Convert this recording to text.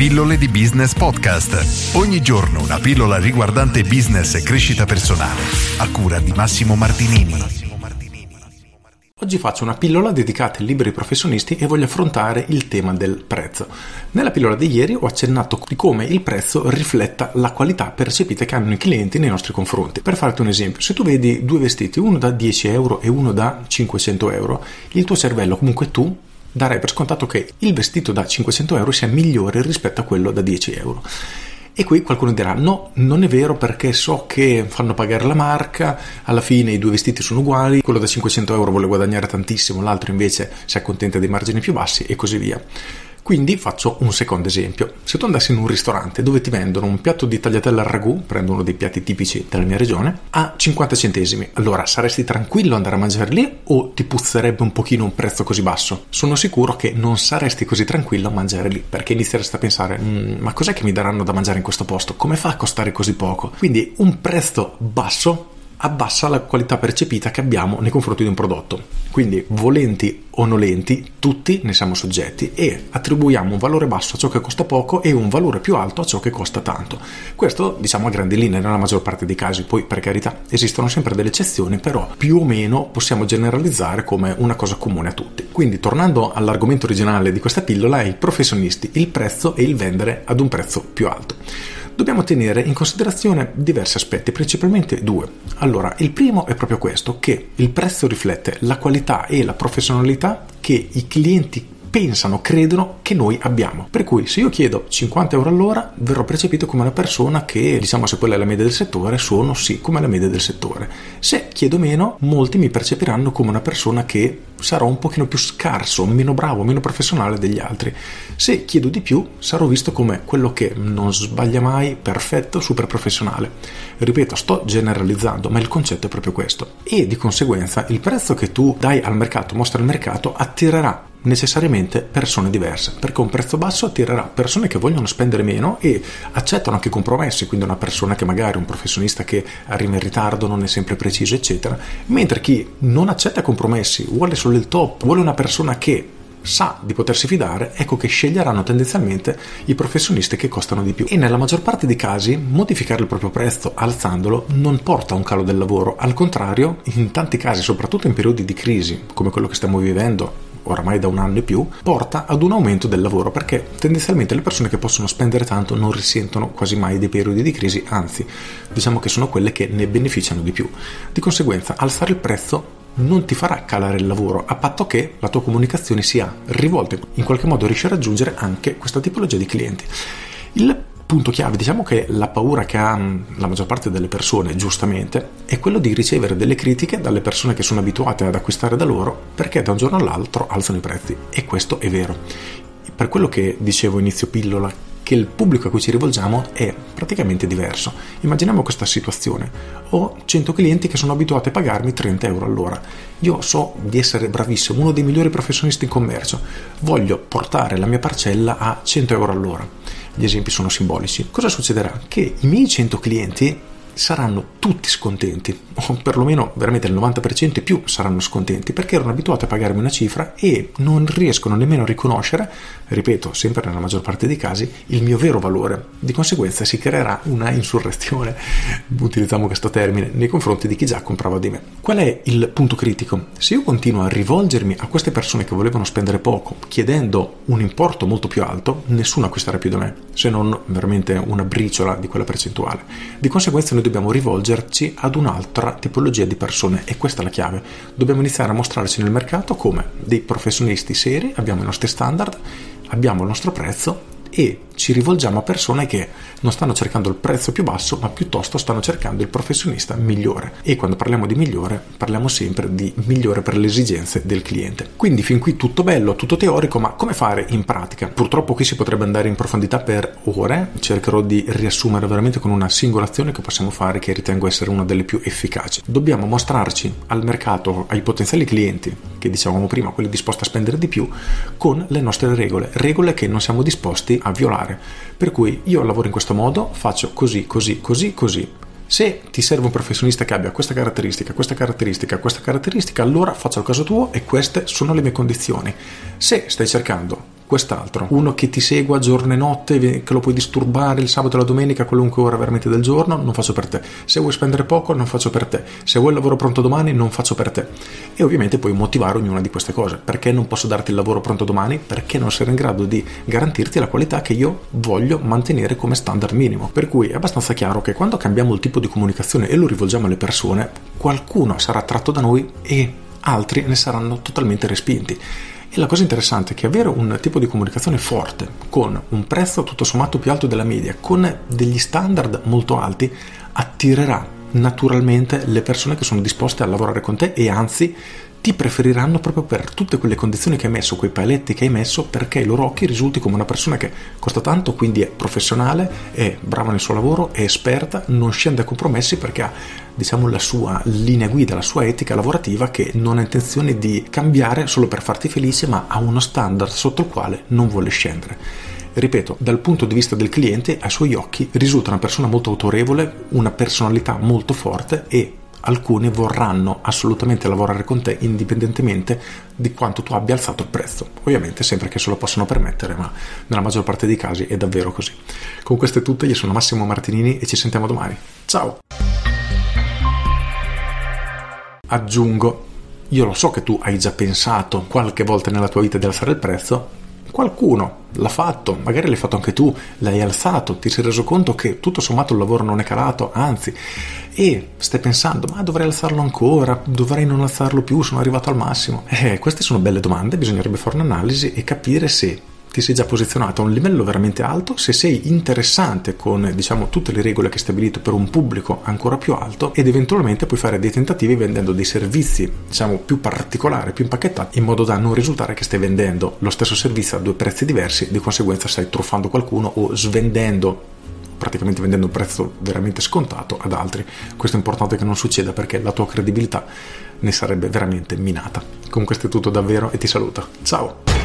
Pillole di Business Podcast. Ogni giorno una pillola riguardante business e crescita personale. A cura di Massimo Martinini. Oggi faccio una pillola dedicata ai liberi professionisti e voglio affrontare il tema del prezzo. Nella pillola di ieri ho accennato di come il prezzo rifletta la qualità percepita che hanno i clienti nei nostri confronti. Per farti un esempio, se tu vedi due vestiti, uno da 10 euro e uno da 500 euro, il tuo cervello, comunque tu, darei per scontato che il vestito da 500 euro sia migliore rispetto a quello da 10 euro. E qui qualcuno dirà: no, non è vero perché so che fanno pagare la marca, alla fine i due vestiti sono uguali, quello da 500 euro vuole guadagnare tantissimo, l'altro invece si accontenta dei margini più bassi e così via. Quindi faccio un secondo esempio. Se tu andassi in un ristorante dove ti vendono un piatto di tagliatella al ragù, prendo uno dei piatti tipici della mia regione, a 50 centesimi, allora saresti tranquillo andare a mangiare lì o ti puzzerebbe un pochino un prezzo così basso? Sono sicuro che non saresti così tranquillo a mangiare lì, perché inizieresti a pensare, mm, ma cos'è che mi daranno da mangiare in questo posto? Come fa a costare così poco? Quindi un prezzo basso abbassa la qualità percepita che abbiamo nei confronti di un prodotto. Quindi, volenti o nolenti, tutti ne siamo soggetti e attribuiamo un valore basso a ciò che costa poco e un valore più alto a ciò che costa tanto. Questo, diciamo, a grandi linee nella maggior parte dei casi. Poi, per carità, esistono sempre delle eccezioni, però più o meno possiamo generalizzare come una cosa comune a tutti. Quindi, tornando all'argomento originale di questa pillola, i professionisti, il prezzo e il vendere ad un prezzo più alto dobbiamo tenere in considerazione diversi aspetti, principalmente due. Allora, il primo è proprio questo, che il prezzo riflette la qualità e la professionalità che i clienti pensano, credono che noi abbiamo. Per cui se io chiedo 50 euro all'ora verrò percepito come una persona che, diciamo se quella è la media del settore, sono sì come la media del settore. Se chiedo meno, molti mi percepiranno come una persona che sarò un pochino più scarso, meno bravo, meno professionale degli altri. Se chiedo di più, sarò visto come quello che non sbaglia mai, perfetto, super professionale. Ripeto, sto generalizzando, ma il concetto è proprio questo. E di conseguenza il prezzo che tu dai al mercato, mostra al mercato, attirerà necessariamente persone diverse, perché un prezzo basso attirerà persone che vogliono spendere meno e accettano anche compromessi, quindi una persona che magari un professionista che arriva in ritardo, non è sempre preciso, eccetera, mentre chi non accetta compromessi, vuole solo il top, vuole una persona che sa di potersi fidare, ecco che sceglieranno tendenzialmente i professionisti che costano di più. E nella maggior parte dei casi modificare il proprio prezzo alzandolo non porta a un calo del lavoro, al contrario, in tanti casi, soprattutto in periodi di crisi come quello che stiamo vivendo, oramai da un anno e più, porta ad un aumento del lavoro perché tendenzialmente le persone che possono spendere tanto non risentono quasi mai dei periodi di crisi, anzi diciamo che sono quelle che ne beneficiano di più. Di conseguenza alzare il prezzo non ti farà calare il lavoro a patto che la tua comunicazione sia rivolta in qualche modo riesci a raggiungere anche questa tipologia di clienti. Il punto chiave, diciamo che la paura che ha mm, la maggior parte delle persone, giustamente, è quello di ricevere delle critiche dalle persone che sono abituate ad acquistare da loro perché da un giorno all'altro alzano i prezzi. E questo è vero. Per quello che dicevo inizio pillola, che il pubblico a cui ci rivolgiamo è praticamente diverso. Immaginiamo questa situazione. Ho 100 clienti che sono abituati a pagarmi 30 euro all'ora. Io so di essere bravissimo, uno dei migliori professionisti in commercio. Voglio portare la mia parcella a 100 euro all'ora gli esempi sono simbolici, cosa succederà? Che i miei 100 clienti saranno tutti scontenti, o perlomeno veramente il 90% e più saranno scontenti, perché erano abituati a pagarmi una cifra e non riescono nemmeno a riconoscere, ripeto, sempre nella maggior parte dei casi, il mio vero valore. Di conseguenza si creerà una insurrezione, utilizziamo questo termine, nei confronti di chi già comprava di me. Qual è il punto critico? Se io continuo a rivolgermi a queste persone che volevano spendere poco, chiedendo un importo molto più alto, nessuno acquisterà più da me, se non veramente una briciola di quella percentuale. Di conseguenza noi dobbiamo rivolgerci ad un'altra tipologia di persone e questa è la chiave. Dobbiamo iniziare a mostrarci nel mercato come dei professionisti seri, abbiamo i nostri standard, abbiamo il nostro prezzo e ci rivolgiamo a persone che non stanno cercando il prezzo più basso, ma piuttosto stanno cercando il professionista migliore. E quando parliamo di migliore, parliamo sempre di migliore per le esigenze del cliente. Quindi fin qui tutto bello, tutto teorico, ma come fare in pratica? Purtroppo qui si potrebbe andare in profondità per ore, cercherò di riassumere veramente con una singola azione che possiamo fare che ritengo essere una delle più efficaci. Dobbiamo mostrarci al mercato, ai potenziali clienti, che dicevamo prima, quelli disposti a spendere di più, con le nostre regole, regole che non siamo disposti a violare. Per cui io lavoro in questo modo, faccio così, così, così, così. Se ti serve un professionista che abbia questa caratteristica, questa caratteristica, questa caratteristica, allora faccio il caso tuo e queste sono le mie condizioni. Se stai cercando quest'altro, uno che ti segua giorno e notte, che lo puoi disturbare il sabato e la domenica qualunque ora veramente del giorno, non faccio per te. Se vuoi spendere poco, non faccio per te. Se vuoi il lavoro pronto domani, non faccio per te. E ovviamente puoi motivare ognuna di queste cose. Perché non posso darti il lavoro pronto domani? Perché non sarò in grado di garantirti la qualità che io voglio mantenere come standard minimo. Per cui è abbastanza chiaro che quando cambiamo il tipo di comunicazione e lo rivolgiamo alle persone, qualcuno sarà attratto da noi e altri ne saranno totalmente respinti. E la cosa interessante è che avere un tipo di comunicazione forte, con un prezzo tutto sommato più alto della media, con degli standard molto alti, attirerà naturalmente le persone che sono disposte a lavorare con te e anzi ti preferiranno proprio per tutte quelle condizioni che hai messo, quei paletti che hai messo, perché ai loro occhi risulti come una persona che costa tanto, quindi è professionale, è brava nel suo lavoro, è esperta, non scende a compromessi perché ha diciamo la sua linea guida, la sua etica lavorativa che non ha intenzione di cambiare solo per farti felice, ma ha uno standard sotto il quale non vuole scendere. Ripeto, dal punto di vista del cliente, ai suoi occhi risulta una persona molto autorevole, una personalità molto forte e alcuni vorranno assolutamente lavorare con te indipendentemente di quanto tu abbia alzato il prezzo. Ovviamente sempre che se lo possano permettere, ma nella maggior parte dei casi è davvero così. Con questo è tutto, io sono Massimo Martinini e ci sentiamo domani. Ciao! Aggiungo, io lo so che tu hai già pensato qualche volta nella tua vita di alzare il prezzo, qualcuno l'ha fatto, magari l'hai fatto anche tu, l'hai alzato, ti sei reso conto che tutto sommato il lavoro non è calato, anzi, e stai pensando, ma dovrei alzarlo ancora, dovrei non alzarlo più, sono arrivato al massimo. Eh, queste sono belle domande, bisognerebbe fare un'analisi e capire se ti sei già posizionato a un livello veramente alto, se sei interessante con diciamo, tutte le regole che hai stabilito per un pubblico ancora più alto ed eventualmente puoi fare dei tentativi vendendo dei servizi diciamo, più particolari, più impacchettati in modo da non risultare che stai vendendo lo stesso servizio a due prezzi diversi, di conseguenza stai truffando qualcuno o svendendo praticamente vendendo un prezzo veramente scontato ad altri. Questo è importante che non succeda perché la tua credibilità ne sarebbe veramente minata. Con questo è tutto davvero e ti saluto. Ciao!